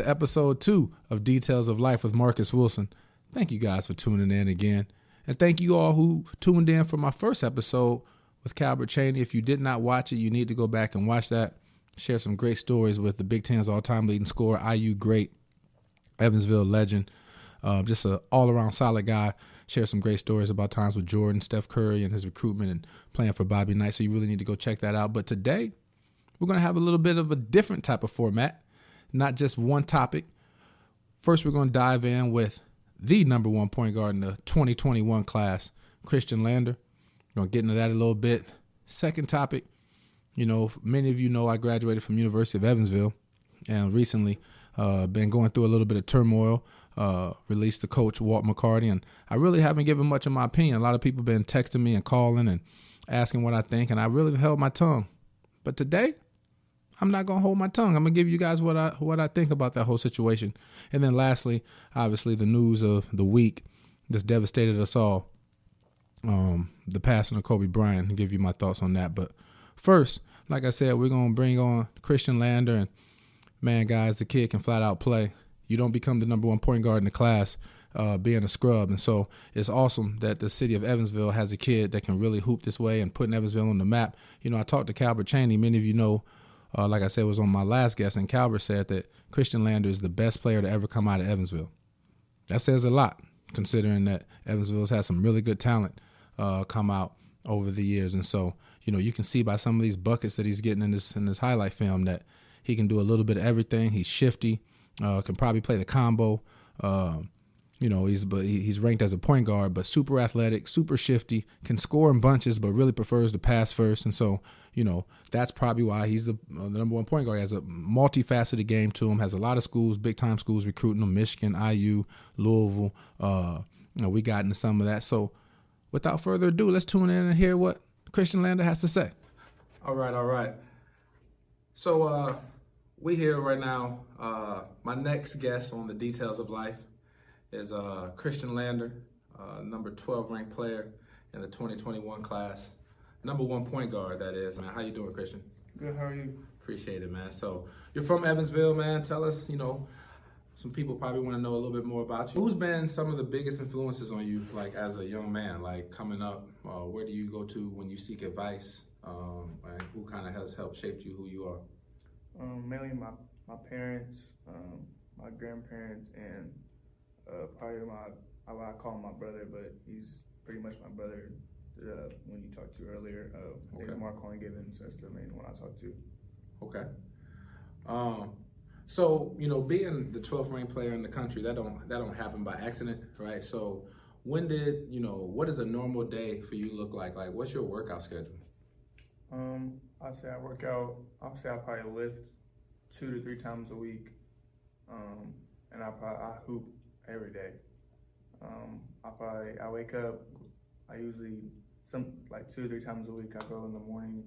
To episode two of Details of Life with Marcus Wilson. Thank you guys for tuning in again. And thank you all who tuned in for my first episode with Calbert Cheaney. If you did not watch it, you need to go back and watch that. Share some great stories with the Big Ten's all time leading scorer, IU great, Evansville legend, uh, just an all around solid guy. Share some great stories about times with Jordan, Steph Curry, and his recruitment and playing for Bobby Knight. So you really need to go check that out. But today, we're going to have a little bit of a different type of format, not just one topic. First, we're going to dive in with the number one point guard in the 2021 class, Khristian Lander. We're going to get into that a little bit. Second topic, you know, many of you know I graduated from University of Evansville and recently uh, been going through a little bit of turmoil. Uh, released the coach Walt McCarty, and I really haven't given much of my opinion. A lot of people been texting me and calling and asking what I think, and I really held my tongue. But today, I'm not gonna hold my tongue. I'm gonna give you guys what I what I think about that whole situation. And then lastly, obviously the news of the week just devastated us all. Um, the passing of Kobe Bryant and give you my thoughts on that. But first, like I said, we're gonna bring on Khristian Lander and man, guys, the kid can flat out play. You don't become the number one point guard in the class uh, being a scrub. And so it's awesome that the city of Evansville has a kid that can really hoop this way and putting Evansville on the map. You know, I talked to Calbert Cheaney. Many of you know uh, like I said, was on my last guest, and Calbert said that Khristian Lander is the best player to ever come out of Evansville. That says a lot, considering that Evansville's had some really good talent uh, come out over the years, and so you know you can see by some of these buckets that he's getting in this in this highlight film that he can do a little bit of everything. He's shifty, uh, can probably play the combo. Uh, you know, he's but he's ranked as a point guard, but super athletic, super shifty, can score in bunches, but really prefers to pass first. And so, you know, that's probably why he's the, uh, the number one point guard. He has a multifaceted game to him. Has a lot of schools, big time schools recruiting him. Michigan, IU, Louisville. Uh, you know, we got into some of that. So, without further ado, let's tune in and hear what Khristian Lander has to say. All right, all right. So, uh, we here right now. Uh, my next guest on the details of life is uh, Khristian Lander, uh, number 12 ranked player in the 2021 class. Number one point guard, that is. Man, how you doing, Khristian? Good, how are you? Appreciate it, man. So you're from Evansville, man. Tell us, you know, some people probably want to know a little bit more about you. Who's been some of the biggest influences on you, like as a young man, like coming up? Uh, where do you go to when you seek advice? Um, and who kind of has helped shape you who you are? Um, mainly my, my parents, um, my grandparents, and uh, probably my I, I call him my brother, but he's pretty much my brother. Uh, when you talked to earlier, uh, okay. Marquand Givens. That's the main one I talked to. Okay. Um, so you know, being the 12th ranked player in the country, that don't that don't happen by accident, right? So when did you know? What does a normal day for you look like? Like, what's your workout schedule? Um, I say I work out. I'll say I probably lift two to three times a week, um, and I probably I hoop every day. Um, I probably I wake up. I usually some like two or three times a week. I go in the morning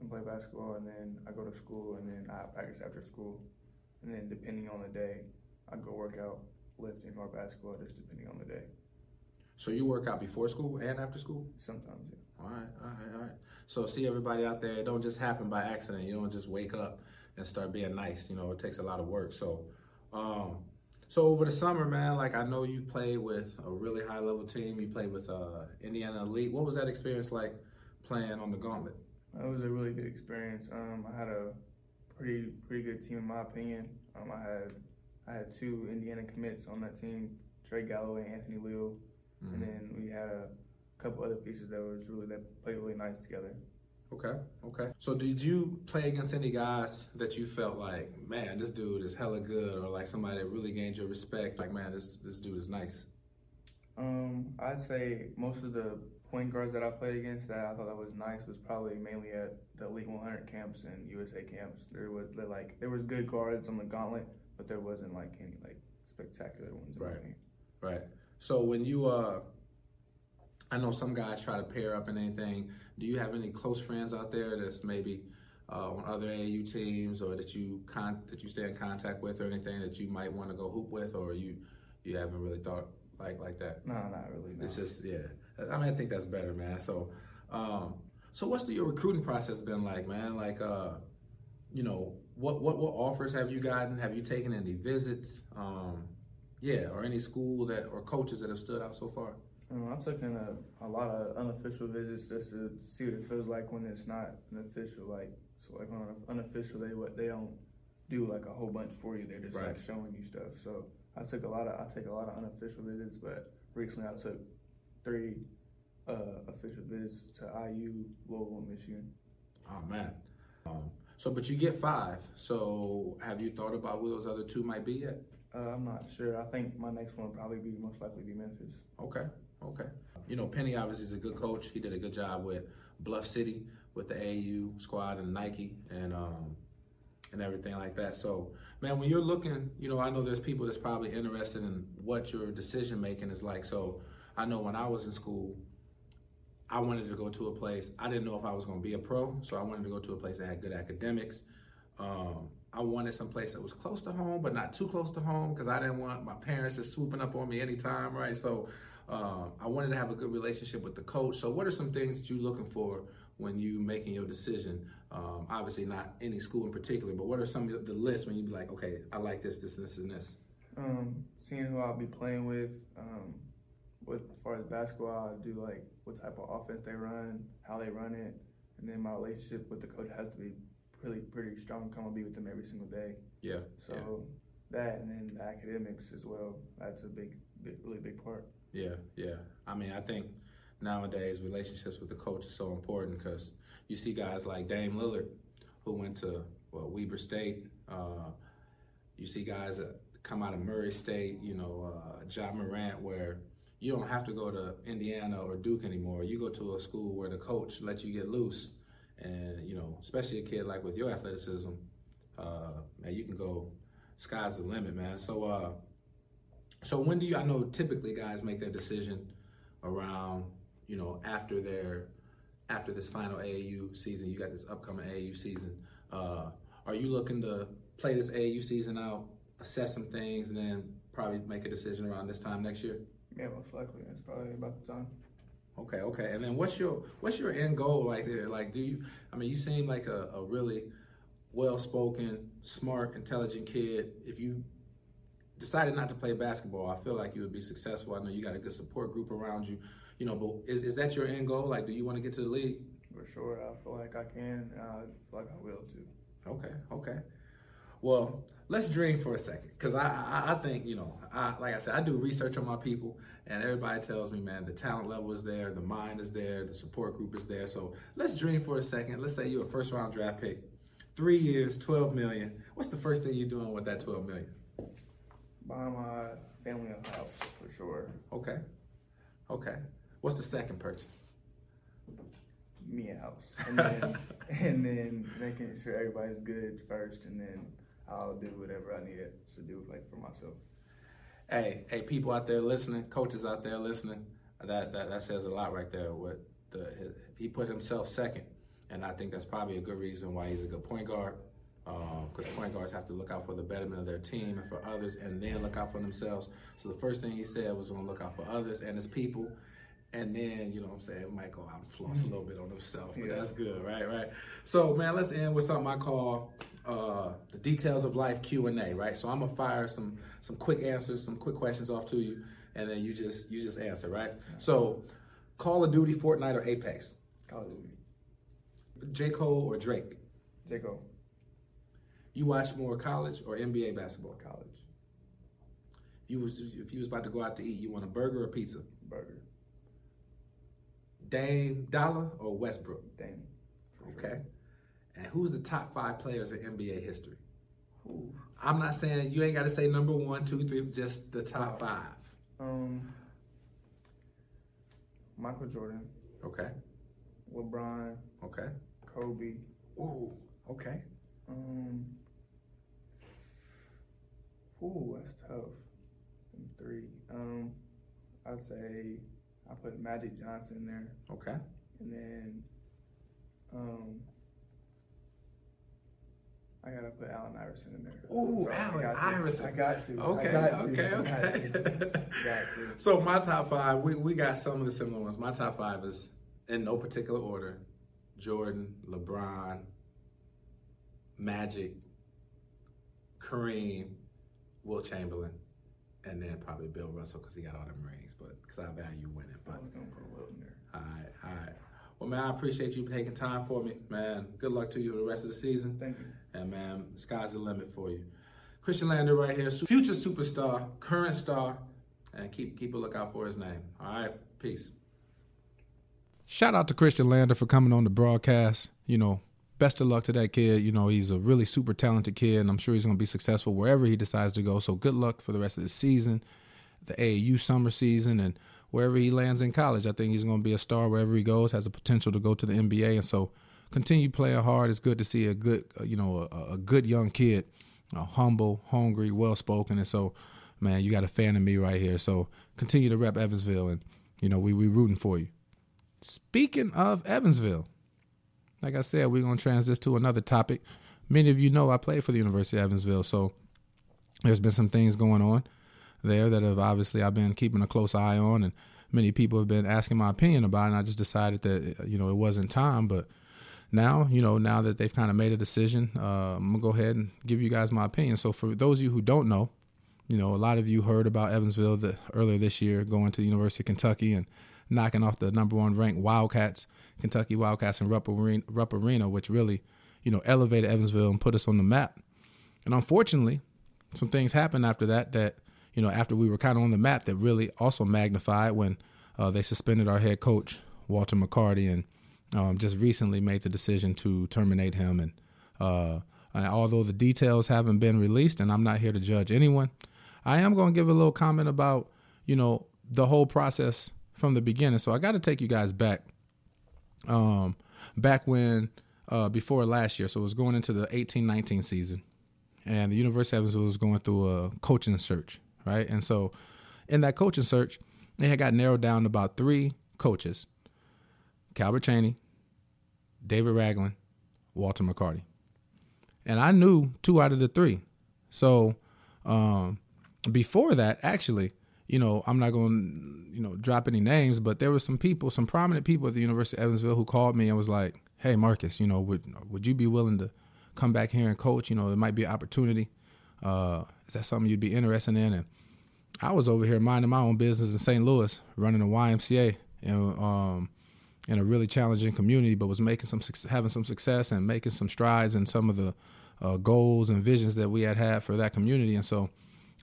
and play basketball, and then I go to school, and then I practice after school, and then depending on the day, I go work out, lifting or basketball, just depending on the day. So you work out before school and after school? Sometimes, yeah. All right, all right, all right. So see everybody out there, it don't just happen by accident. You don't just wake up and start being nice. You know, it takes a lot of work. So, um, so over the summer, man, like I know you played with a really high level team. You played with uh, Indiana Elite. What was that experience like playing on the Gauntlet? It was a really good experience. Um, I had a pretty pretty good team in my opinion. Um, I had I had two Indiana commits on that team, Trey Galloway, Anthony Leal, mm-hmm. and then we had a couple other pieces that was really that played really nice together. Okay, okay. So did you play against any guys that you felt like, man, this dude is hella good, or like somebody that really gained your respect? Like, man, this this dude is nice. Um, I'd say most of the point guards that I played against that I thought that was nice was probably mainly at the Elite 100 camps and USA camps. There was like there was good guards on the gauntlet, but there wasn't like any like spectacular ones. Right, right. So when you uh I know some guys try to pair up and anything. Do you have any close friends out there that's maybe uh, on other AAU teams, or that you con- that you stay in contact with, or anything that you might want to go hoop with, or you you haven't really thought like like that? No, not really. No. It's just yeah. I mean, I think that's better, man. So, um, so what's the, your recruiting process been like, man? Like, uh, you know, what what what offers have you gotten? Have you taken any visits? Um, yeah, or any school that or coaches that have stood out so far? Um, I've taken a, a lot of unofficial visits just to see what it feels like when it's not an official. Like so, like on an unofficial, they what they don't do like a whole bunch for you. They're just Right. like showing you stuff. So I took a lot of I take a lot of unofficial visits, but recently I took three uh, official visits to IU, Louisville, Michigan. Oh man. Um, so, but you get five. So, have you thought about who those other two might be yet? Uh, I'm not sure. I think my next one will probably be most likely be Memphis. Okay, okay. You know, Penny obviously is a good coach. He did a good job with Bluff City, with the AU squad and Nike, and um, and everything like that. So, man, when you're looking, you know, I know there's people that's probably interested in what your decision making is like. So, I know when I was in school, I wanted to go to a place. I didn't know if I was going to be a pro, so I wanted to go to a place that had good academics. Um, I wanted some place that was close to home, but not too close to home because I didn't want my parents just swooping up on me anytime, right? So um, I wanted to have a good relationship with the coach. So what are some things that you're looking for when you making your decision? Um, obviously, not any school in particular, but what are some of the lists when you be like, okay, I like this, this, this, and this? Um, seeing who I'll be playing with. Um, with as far as basketball, I do like what type of offense they run, how they run it, and then my relationship with the coach has to be really pretty strong. Come and be with them every single day. Yeah. So that and then the academics as well. That's a big, big, really big part. Yeah, yeah. I mean, I think nowadays relationships with the coach is so important because you see guys like Dame Lillard, who went to well Weber State. Uh, you see guys that come out of Murray State. You know, uh, Ja Morant, where you don't have to go to Indiana or Duke anymore. You go to a school where the coach lets you get loose, and you know, especially a kid like with your athleticism, uh, man, you can go. Sky's the limit, man. So. So when do you? I know typically guys make their decision around you know after their after this final AAU season. You got this upcoming AAU season. Uh, are you looking to play this AAU season out, assess some things, and then probably make a decision around this time next year? Yeah, most likely. That's probably about the time. Okay, okay. And then what's your what's your end goal like there? Like, do you? I mean, you seem like a, a really well spoken, smart, intelligent kid. If you decided not to play basketball, I feel like you would be successful. I know you got a good support group around you. You know, but is, is that your end goal? Like, do you want to get to the league? For sure, I feel like I can. I feel like I will too. Okay, okay. Well, let's dream for a second, because I, I I think you know, I like I said, I do research on my people, and everybody tells me, man, the talent level is there, the mind is there, the support group is there. So let's dream for a second. Let's say you're a first round draft pick, three years, twelve million. What's the first thing you're doing with that twelve million? Buy my family a house for sure. Okay, okay. What's the second purchase? Me a house, and then and then making sure everybody's good first, and then I'll do whatever I need to do, like for myself. Hey, hey, people out there listening, coaches out there listening, that that, that says a lot right there. What the he put himself second, and I think that's probably a good reason why he's a good point guard. Because point guards have to look out for the betterment of their team and for others, and then look out for themselves. So the first thing he said was going to look out for others and his people, and then you know what I'm saying might go out and floss a little bit on himself. But Yeah. that's good, right? Right. So man, let's end with something I call uh, the details of life Q and A. Right. So I'm gonna fire some some quick answers, some quick questions off to you, and then you just you just answer. Right. So Call of Duty, Fortnite, or Apex. Call of Duty. J Cole or Drake. J Cole, You watch more college or NBA basketball? college, You was if you was about to go out to eat, you want a burger or pizza? burger, Dame Dollar or Westbrook? Dame. for sure. Okay. And who's the top five players in NBA history? Ooh. I'm not saying you ain't got to say number one, two, three, just the top five. Um, Michael Jordan, Okay. LeBron, Okay. Kobe. Ooh. Okay. Um, ooh, that's tough. Three. Um, I'd say I put Magic Johnson in there, Okay. and then um, I gotta put Allen Iverson in there. Ooh, So I Allen to. Iverson. I got to. Okay. I got to. Okay. I got to. Okay. got to. So my top five, we, we got some of the similar ones. My top five is in no particular order: Jordan, LeBron, Magic, Kareem, Wilt Chamberlain, and then probably Bill Russell because he got all them rings. But because I value winning. But I was gonna put Will in there. all right, all right. Well, man, I appreciate you taking time for me, man. Good luck to you for the rest of the season. Thank you. And man, the sky's the limit for you. Khristian Lander right here, future superstar, current star, and keep keep a lookout for his name. All right, peace. Shout out to Khristian Lander for coming on the broadcast. You know, best of luck to that kid. You know, he's a really super talented kid, and I'm sure he's going to be successful wherever he decides to go. So good luck for the rest of the season, the AAU summer season, and wherever he lands in college. I think he's going to be a star wherever he goes. Has the potential to go to the NBA, and so continue playing hard. It's good to see a good, uh, you know, a, a good young kid, uh, humble, hungry, well spoken, and so, man, you got a fan of me right here. So continue to rep Evansville, and you know we we rooting for you. Speaking of Evansville, like I said, we're going to transition to another topic. Many of you know I played for the University of Evansville, so there's been some things going on there that have obviously I've been keeping a close eye on, and many people have been asking my opinion about. And I just decided that you know it wasn't time, but now you know now that they've kind of made a decision, uh, I'm gonna go ahead and give you guys my opinion. So for those of you who don't know, you know a lot of you heard about Evansville the, earlier this year going to the University of Kentucky and knocking off the number one ranked Wildcats, Kentucky Wildcats in Rupp Arena, Rupp Arena, which really, you know, elevated Evansville and put us on the map. And unfortunately, some things happened after that that, you know, after we were kind of on the map that really also magnified when uh, they suspended our head coach, Walter McCarty, and um, just recently made the decision to terminate him. And, uh, and although the details haven't been released, and I'm not here to judge anyone, I am going to give a little comment about, you know, the whole process from the beginning. So I got to take you guys back, um, back when uh, before last year. So it was going into the 18-19 season, and the University of Evansville was going through a coaching search, right? And so in that coaching search, they had got narrowed down to about three coaches: Calbert Cheaney, David Ragland, Walter McCarty. And I knew two out of the three. So um, before that, actually, you know, I'm not going to, you know, drop any names, but there were some people, some prominent people at the University of Evansville who called me and was like, "Hey, Marcus, you know, would would you be willing to come back here and coach? You know, it might be an opportunity. Uh, is that something you'd be interested in?" And I was over here minding my own business in St. Louis, running a YMCA, and um, in a really challenging community, but was making some having some success and making some strides in some of the uh, goals and visions that we had had for that community. And so,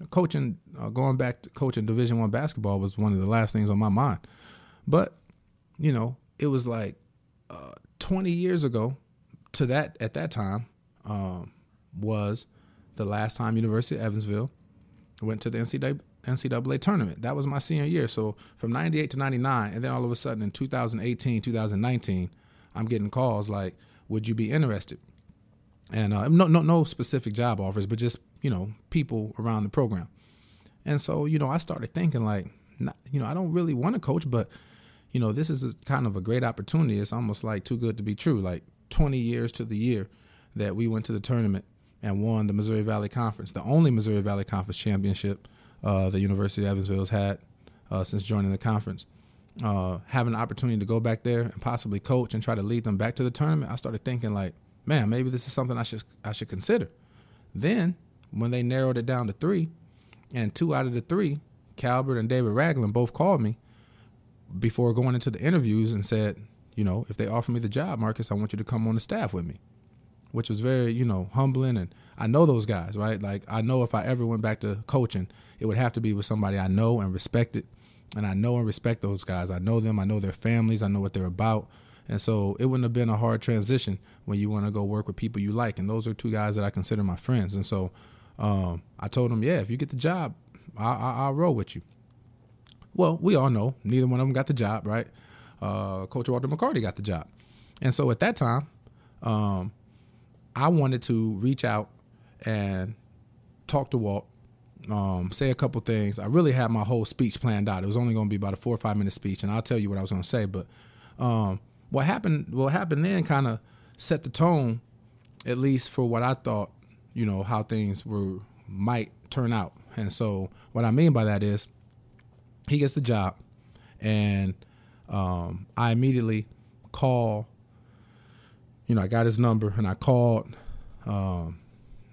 coaching, uh, going back to coaching Division One basketball was one of the last things on my mind. But you know, it was like uh, 20 years ago to that at that time um, was the last time University of Evansville went to the NCAA, NCAA tournament. That was my senior year. So from 98 to 99, and then all of a sudden in 2018, 2019, I'm getting calls like, would you be interested? And uh, no, no, no specific job offers, but just, you know, people around the program. And so, you know, I started thinking like, not, you know, I don't really want to coach, but, you know, this is a, kind of a great opportunity. It's almost like too good to be true. Like 20 years to the year that we went to the tournament and won the Missouri Valley Conference, the only Missouri Valley Conference championship uh, the University of Evansville has had uh, since joining the conference. Uh, having an opportunity to go back there and possibly coach and try to lead them back to the tournament, I started thinking like, man, maybe this is something I should I should consider. Then when they narrowed it down to three, and two out of the three, Calbert and David Ragland, both called me before going into the interviews and said, you know, if they offer me the job, Marcus, I want you to come on the staff with me, which was very, you know, humbling. And I know those guys, right? Like I know if I ever went back to coaching, it would have to be with somebody I know and respected. And I know and respect those guys. I know them. I know their families. I know what they're about. And so it wouldn't have been a hard transition when you want to go work with people you like. And those are two guys that I consider my friends. And so um, I told him, yeah, if you get the job, I, I, I'll roll with you. Well, we all know neither one of them got the job, right? Uh, Coach Walter McCarty got the job. And so at that time, um, I wanted to reach out and talk to Walt, um, say a couple things. I really had my whole speech planned out. It was only going to be about a four or five minute speech, and I'll tell you what I was going to say. But um, what happened, what happened then, kind of set the tone, at least for what I thought, you know, how things were might turn out. And so, what I mean by that is, he gets the job, and um, I immediately call. You know, I got his number, and I called um,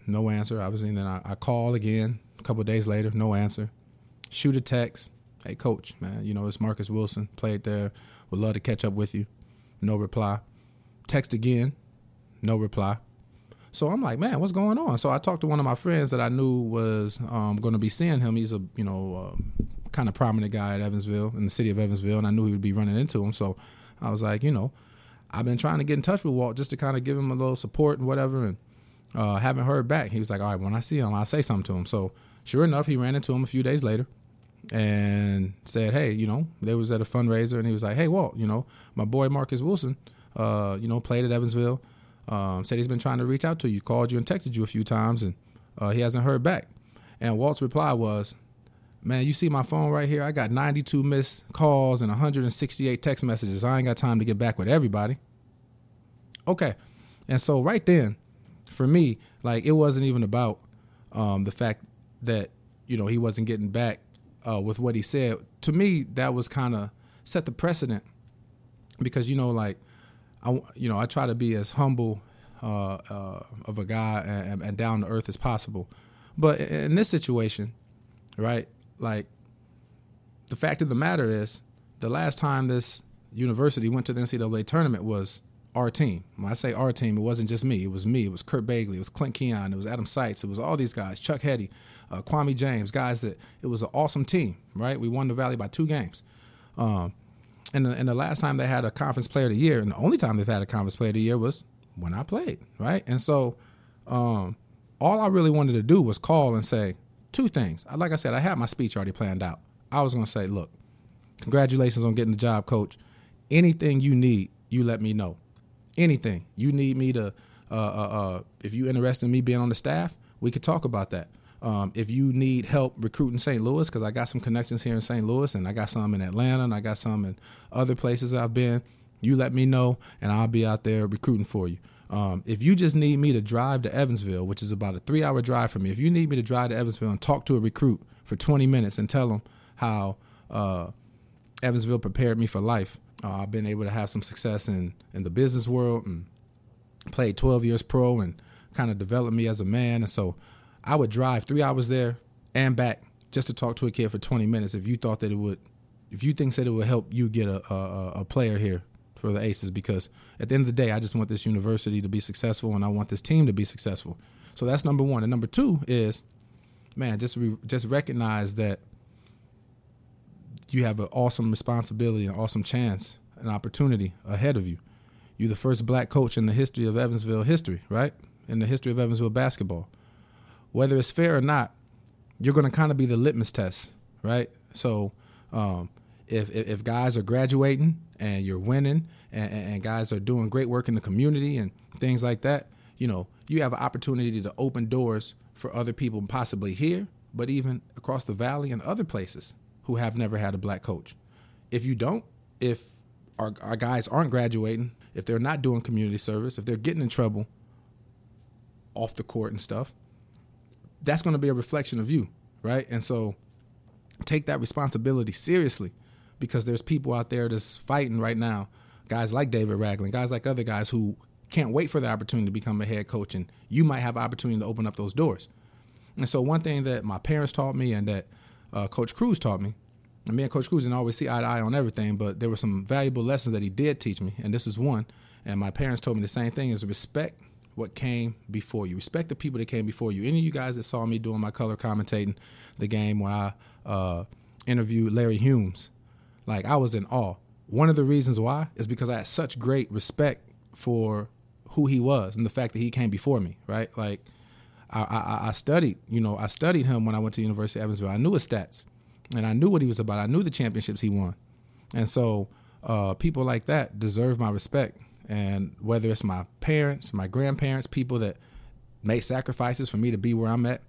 no answer. Obviously, and then I, I call again a couple days later, no answer. Shoot a text, hey coach, man, you know it's Marcus Wilson, played there, would love to catch up with you. No reply. Text again, no reply. So I'm like, man, what's going on? So I talked to one of my friends that I knew was um, going to be seeing him. He's a you know uh, kind of prominent guy at Evansville in the city of Evansville, and I knew he would be running into him. So I was like, you know, I've been trying to get in touch with Walt just to kind of give him a little support and whatever, and uh, haven't heard back. He was like, all right, when I see him, I'll say something to him. So sure enough, he ran into him a few days later and said, hey, you know, they was at a fundraiser, and he was like, hey, Walt, you know, my boy Marcus Wilson, uh, you know, played at Evansville um, said he's been trying to reach out to you, called you and texted you a few times, and uh, he hasn't heard back. And Walt's reply was, "Man, you see my phone right here? I got 92 missed calls and 168 text messages. I ain't got time to get back with everybody." Okay, and so right then, for me, like it wasn't even about um, the fact that you know he wasn't getting back uh, with what he said. To me, that was kind of set the precedent because you know, like I, you know, I try to be as humble uh, uh, of a guy and, and down to earth as possible. But in this situation, right, like the fact of the matter is, the last time this university went to the NCAA tournament was our team. When I say our team, it wasn't just me. It was me. It was Kurt Bagley. It was Clint Keon. It was Adam Seitz. It was all these guys. Chuck Heady, uh, Kwame James, guys that it was an awesome team. Right? We won the Valley by two games. Um, and the, and the last time they had a conference player of the year, and the only time they've had a conference player of the year was when I played, right? And so, um, all I really wanted to do was call and say two things. Like I said, I had my speech already planned out. I was going to say, look, congratulations on getting the job, coach. Anything you need, you let me know. Anything you need me to, uh, uh, uh, if you're interested in me being on the staff, we could talk about that. Um, if you need help recruiting St. Louis, because I got some connections here in St. Louis, and I got some in Atlanta, and I got some in other places I've been. You let me know, and I'll be out there recruiting for you. Um, if you just need me to drive to Evansville, which is about a three hour drive from me, if you need me to drive to Evansville and talk to a recruit for 20 minutes and tell them how uh, Evansville prepared me for life, uh, I've been able to have some success in, in the business world and played 12 years pro and kind of developed me as a man. And so I would drive three hours there and back just to talk to a kid for 20 minutes if you thought that it would, if you think that it would help you get a, a, a player here for the Aces because at the end of the day, I just want this university to be successful and I want this team to be successful. So that's number one. And number two is, man, just re- just recognize that you have an awesome responsibility, an awesome chance, an opportunity ahead of you. You're the first black coach in the history of Evansville history, right? In the history of Evansville basketball whether it's fair or not, you're going to kind of be the litmus test, right? So um, if, if guys are graduating and you're winning and, and guys are doing great work in the community and things like that, you know, you have an opportunity to open doors for other people possibly here, but even across the valley and other places who have never had a black coach. If you don't, if our, our guys aren't graduating, if they're not doing community service, if they're getting in trouble off the court and stuff, that's going to be a reflection of you, right? And so take that responsibility seriously because there's people out there that's fighting right now, guys like David Ragland, guys like other guys who can't wait for the opportunity to become a head coach, and you might have opportunity to open up those doors. And so one thing that my parents taught me and that uh, Coach Crews taught me, and me and Coach Crews didn't always see eye to eye on everything, but there were some valuable lessons that he did teach me, and this is one. And my parents told me the same thing: is respect what came before you. Respect the people that came before you. Any of you guys that saw me doing my color commentating the game when I uh, interviewed Larry Humes, like I was in awe. One of the reasons why is because I had such great respect for who he was and the fact that he came before me. Right, like I, I, I studied. You know, I studied him when I went to University of Evansville. I knew his stats, and I knew what he was about. I knew the championships he won, and so uh, people like that deserve my respect and whether it's my parents, my grandparents, people that made sacrifices for me to be where I'm at,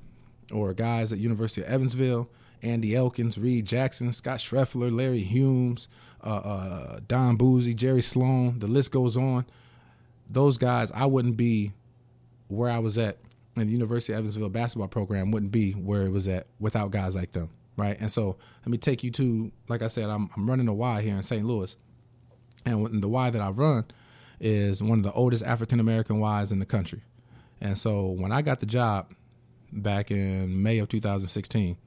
or guys at University of Evansville, Andy Elkins, Reed Jackson, Scott Schreffler, Larry Humes, uh, uh, Don Buse, Jerry Sloan, the list goes on. Those guys, I wouldn't be where I was at in the University of Evansville basketball program wouldn't be where it was at without guys like them, right? And so let me take you to, like I said, I'm, I'm running a Y here in St. Louis, and the Y that I run is one of the oldest African American Ys in the country. And so when I got the job back in May of 2016,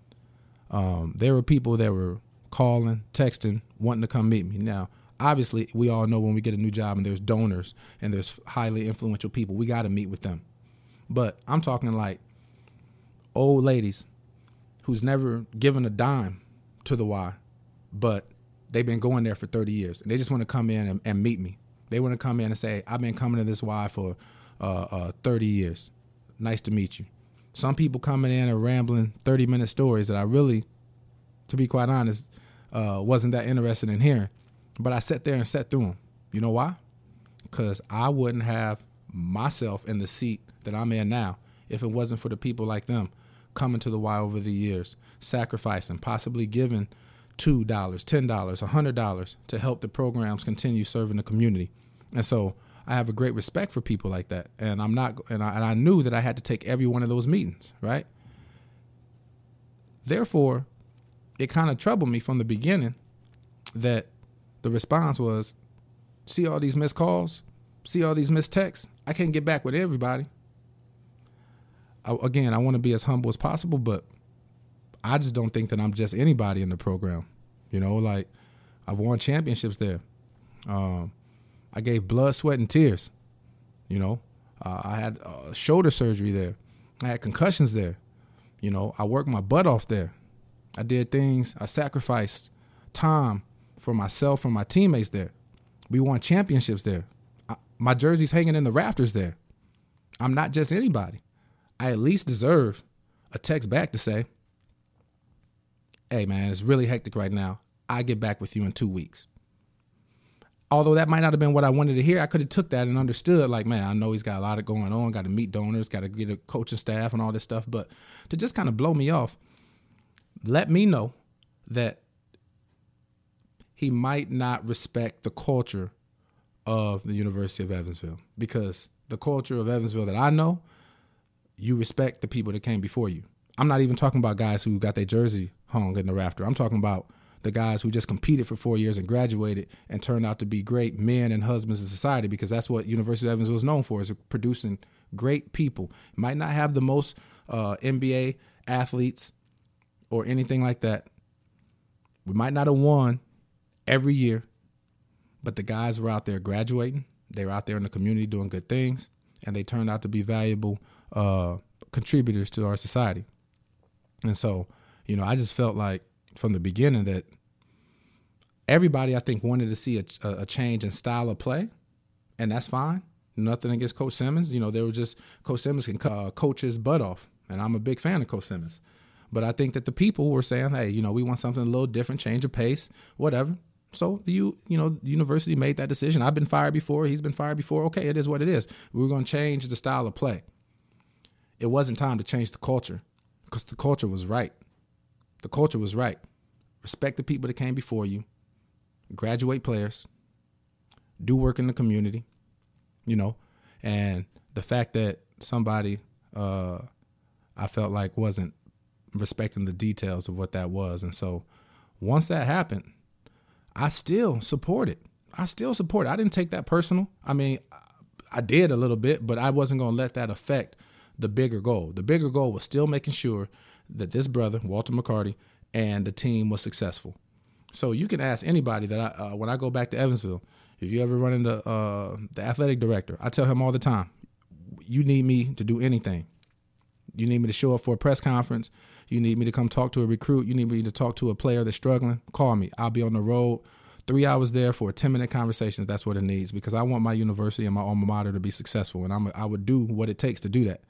um, there were people that were calling, texting, wanting to come meet me. Now, obviously, we all know when we get a new job and there's donors and there's highly influential people, we got to meet with them. But I'm talking like old ladies who's never given a dime to the Y, but they've been going there for 30 years and they just want to come in and, and meet me. They want to come in and say, I've been coming to this Y for uh, uh, 30 years. Nice to meet you. Some people coming in and rambling 30 minute stories that I really, to be quite honest, uh, wasn't that interested in hearing. But I sat there and sat through them. You know why? Because I wouldn't have myself in the seat that I'm in now if it wasn't for the people like them coming to the Y over the years, sacrificing, possibly giving $2, $10, $100 to help the programs continue serving the community. And so I have a great respect for people like that. And I'm not, and I, and I knew that I had to take every one of those meetings, right? Therefore, it kind of troubled me from the beginning that the response was, see all these missed calls, see all these missed texts. I can't get back with everybody. I, again, I want to be as humble as possible, but I just don't think that I'm just anybody in the program. You know, like I've won championships there. Um, I gave blood, sweat, and tears. You know, uh, I had uh, shoulder surgery there. I had concussions there. You know, I worked my butt off there. I did things. I sacrificed time for myself and my teammates there. We won championships there. I, my jersey's hanging in the rafters there. I'm not just anybody. I at least deserve a text back to say, "Hey, man, it's really hectic right now. I get back with you in two weeks." Although that might not have been what I wanted to hear, I could have took that and understood. Like, man, I know he's got a lot of going on. Got to meet donors. Got to get a coaching staff and all this stuff. But to just kind of blow me off, let me know that he might not respect the culture of the University of Evansville because the culture of Evansville that I know, you respect the people that came before you. I'm not even talking about guys who got their jersey hung in the rafter. I'm talking about the guys who just competed for four years and graduated and turned out to be great men and husbands in society because that's what University of Evansville is known for is producing great people. Might not have the most uh, NBA athletes or anything like that. We might not have won every year, but the guys were out there graduating. They were out there in the community doing good things, and they turned out to be valuable uh, contributors to our society. And so, you know, I just felt like from the beginning that everybody I think wanted to see a, a change in style of play, and that's fine. Nothing against Coach Simmons. You know, they were just Coach Simmons can uh, coach his butt off, and I'm a big fan of Coach Simmons. But I think that the people were saying, "Hey, you know, we want something a little different, change of pace, whatever." So you, you know, the university made that decision. I've been fired before. He's been fired before. Okay, it is what it is. We we're going to change the style of play. It wasn't time to change the culture because the culture was right. The culture was right. Respect the people that came before you graduate players, do work in the community, you know, and the fact that somebody uh, I felt like wasn't respecting the details of what that was, and so once that happened, I still support it. I still support it. I didn't take that personal. I mean, I did a little bit, but I wasn't going to let that affect the bigger goal. The bigger goal was still making sure that this brother, Walter McCarty, and the team was successful. So you can ask anybody that I, uh, when I go back to Evansville, if you ever run into uh, the athletic director, I tell him all the time, you need me to do anything. You need me to show up for a press conference. You need me to come talk to a recruit. You need me to talk to a player that's struggling. Call me. I'll be on the road three hours there for a 10 minute conversation that's what it needs because I want my university and my alma mater to be successful. And I'm, I would do what it takes to do that.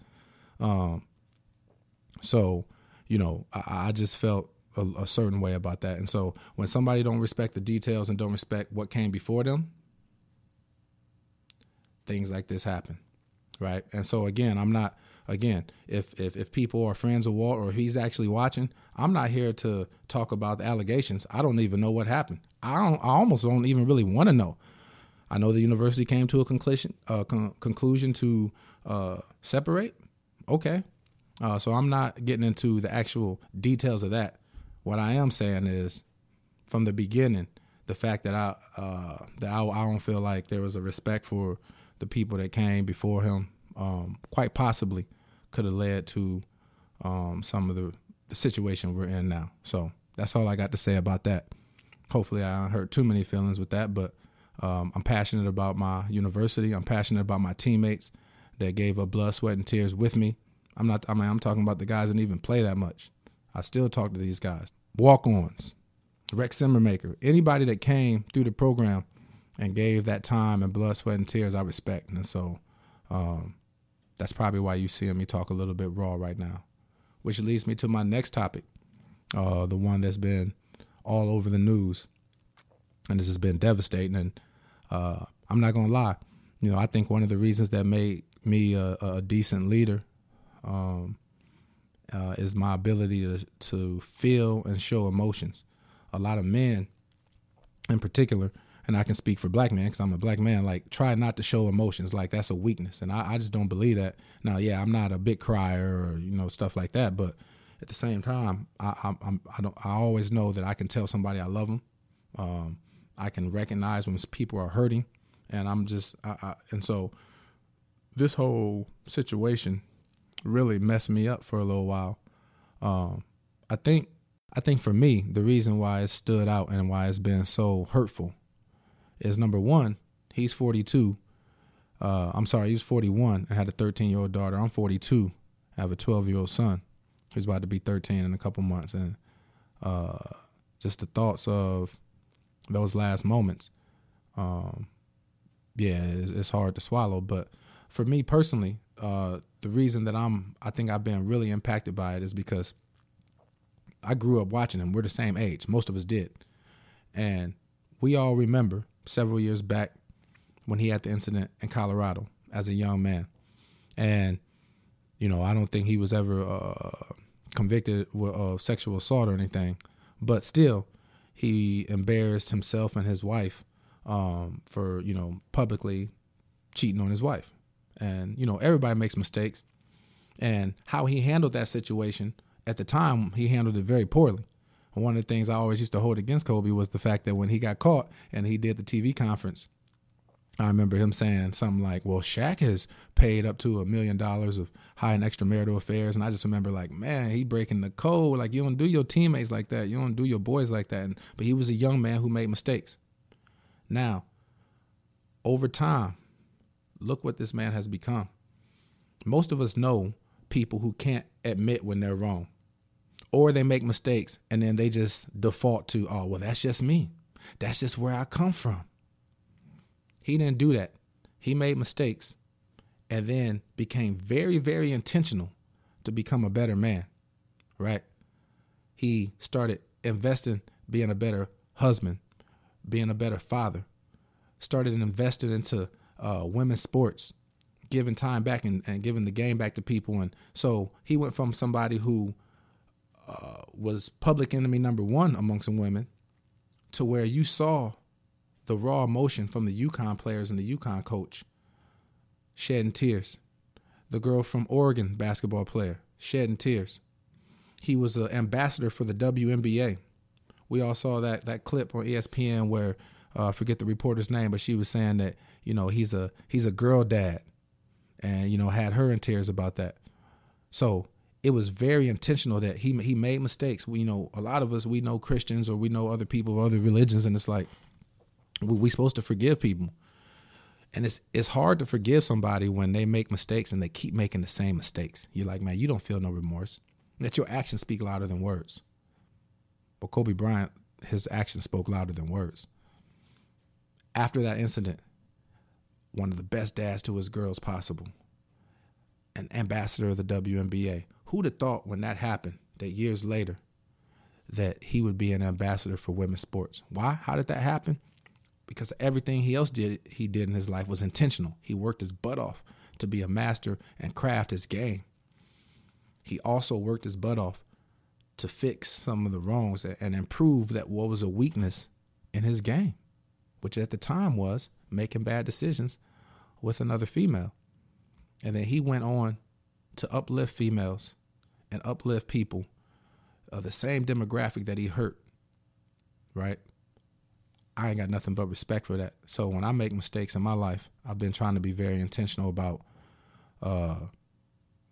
Um, so, you know, I, I just felt a, a, certain way about that. And so when somebody don't respect the details and don't respect what came before them, things like this happen, right? And so again, I'm not again if if if people are friends of Walt or he's actually watching, I'm not here to talk about the allegations. I don't even know what happened. I don't. I almost don't even really want to know. I know the university came to a conclusion uh, con- conclusion to uh, separate. Okay, uh, so I'm not getting into the actual details of that. What I am saying is, from the beginning, the fact that I uh, that I, I, don't feel like there was a respect for the people that came before him um, quite possibly could have led to um, some of the, the situation we're in now. So that's all I got to say about that. Hopefully, I hurt too many feelings with that, but um, I'm passionate about my university. I'm passionate about my teammates that gave up blood, sweat, and tears with me. I'm not. I mean, I'm talking about the guys that even play that much. I still talk to these guys. Walk-ons, Rex Simmermaker, anybody that came through the program and gave that time and blood, sweat, and tears, I respect. And so um, that's probably why you see me talk a little bit raw right now. Which leads me to my next topic, uh, the one that's been all over the news, and this has been devastating. And uh, I'm not gonna lie, you know, I think one of the reasons that made me a, a decent leader um, uh, is my ability to to feel and show emotions. A lot of men, in particular, and I can speak for black men because I'm a black man. Like, try not to show emotions. Like that's a weakness, and I, I just don't believe that. Now, yeah, I'm not a big crier or you know stuff like that, but at the same time, I, I, I'm I don't I always know that I can tell somebody I love them. Um, I can recognize when people are hurting, and I'm just I, I, and so this whole situation really messed me up for a little while. Um, I think I think for me the reason why it stood out and why it's been so hurtful is number one, he's 42. Uh, I'm sorry, he's 41 and had a 13 year old daughter. I'm 42. I have a 12 year old son who's about to be 13 in a couple months. And uh, just the thoughts of those last moments, um, yeah, it's, it's, hard to swallow. But for me personally, uh, the reason that I'm, I think I've been really impacted by it is because I grew up watching him. We're the same age. Most of us did. And we all remember several years back when he had the incident in Colorado as a young man. And, you know, I don't think he was ever uh, convicted of sexual assault or anything, but still, he embarrassed himself and his wife um, for, you know, publicly cheating on his wife. And, you know, everybody makes mistakes. And how he handled that situation at the time, he handled it very poorly one of the things I always used to hold against Kobe was the fact that when he got caught and he did the TV conference, I remember him saying something like, "Well, Shaq has paid up to a million dollars of high and extramarital affairs," and I just remember like, "Man, he breaking the code. Like you don't do your teammates like that. You don't do your boys like that." And, but he was a young man who made mistakes. Now, over time, look what this man has become. Most of us know people who can't admit when they're wrong or they make mistakes and then they just default to, oh, well, that's just me. That's just where I come from. He didn't do that. He made mistakes and then became very, very intentional to become a better man, right? He started investing, being a better husband, being a better father, started investing into uh, women's sports, giving time back and, and giving the game back to people. And so he went from somebody who uh, was public enemy number one amongst some women, to where you saw the raw emotion from the UConn players and the UConn coach shedding tears. The girl from Oregon basketball player shedding tears. He was an ambassador for the WNBA. We all saw that that clip on ESPN where uh, forget the reporter's name, but she was saying that you know he's a he's a girl dad, and you know had her in tears about that. So it was very intentional that he he made mistakes. We, you know, a lot of us we know Christians or we know other people of other religions, and it's like we supposed to forgive people, and it's it's hard to forgive somebody when they make mistakes and they keep making the same mistakes. You're like, man, you don't feel no remorse. That your actions speak louder than words. But Kobe Bryant, his actions spoke louder than words. After that incident, one of the best dads to his girls possible, an ambassador of the WNBA, Who'd have thought when that happened that years later that he would be an ambassador for women's sports? Why? How did that happen? Because everything he else did he did in his life was intentional. He worked his butt off to be a master and craft his game. He also worked his butt off to fix some of the wrongs and improve that what was a weakness in his game, which at the time was making bad decisions with another female. And then he went on to uplift females and uplift people of the same demographic that he hurt, right? I ain't got nothing but respect for that. So when I make mistakes in my life, I've been trying to be very intentional about uh,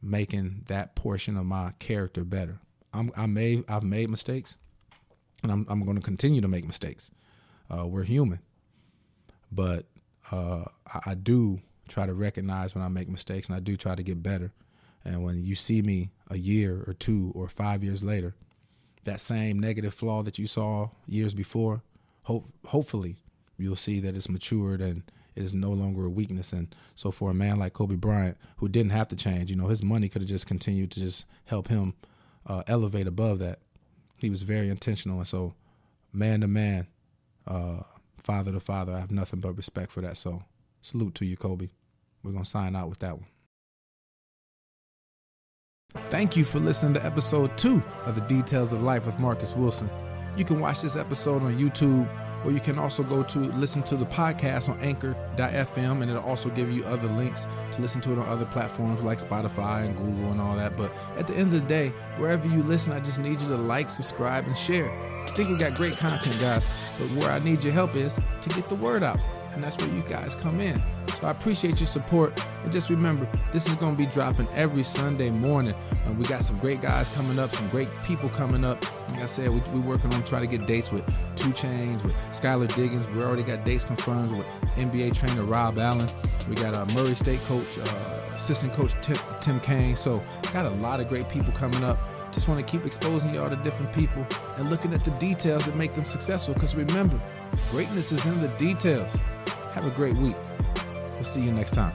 making that portion of my character better. I'm, I may I've made mistakes, and I'm I'm going to continue to make mistakes. Uh, we're human, but uh, I, I do try to recognize when I make mistakes, and I do try to get better. And when you see me a year or two or five years later, that same negative flaw that you saw years before, hope hopefully you'll see that it's matured and it is no longer a weakness. And so for a man like Kobe Bryant, who didn't have to change, you know, his money could have just continued to just help him uh, elevate above that. He was very intentional. And so man to man, uh, father to father, I have nothing but respect for that. So salute to you, Kobe. We're going to sign out with that one. Thank you for listening to episode two of The Details of Life with Marcus Wilson. You can watch this episode on YouTube, or you can also go to listen to the podcast on anchor.fm, and it'll also give you other links to listen to it on other platforms like Spotify and Google and all that. But at the end of the day, wherever you listen, I just need you to like, subscribe, and share. I think we got great content, guys, but where I need your help is to get the word out and that's where you guys come in. So I appreciate your support. And just remember, this is going to be dropping every Sunday morning. Uh, we got some great guys coming up, some great people coming up. Like I said, we, are working on trying to get dates with 2 Chainz, with Skylar Diggins. We already got dates confirmed with NBA trainer Rob Allen. We got a Murray State coach, uh, assistant coach Tim, Tim Kane. So got a lot of great people coming up. Just want to keep exposing y'all to different people and looking at the details that make them successful. Because remember, greatness is in the details. Have a great week. We'll see you next time.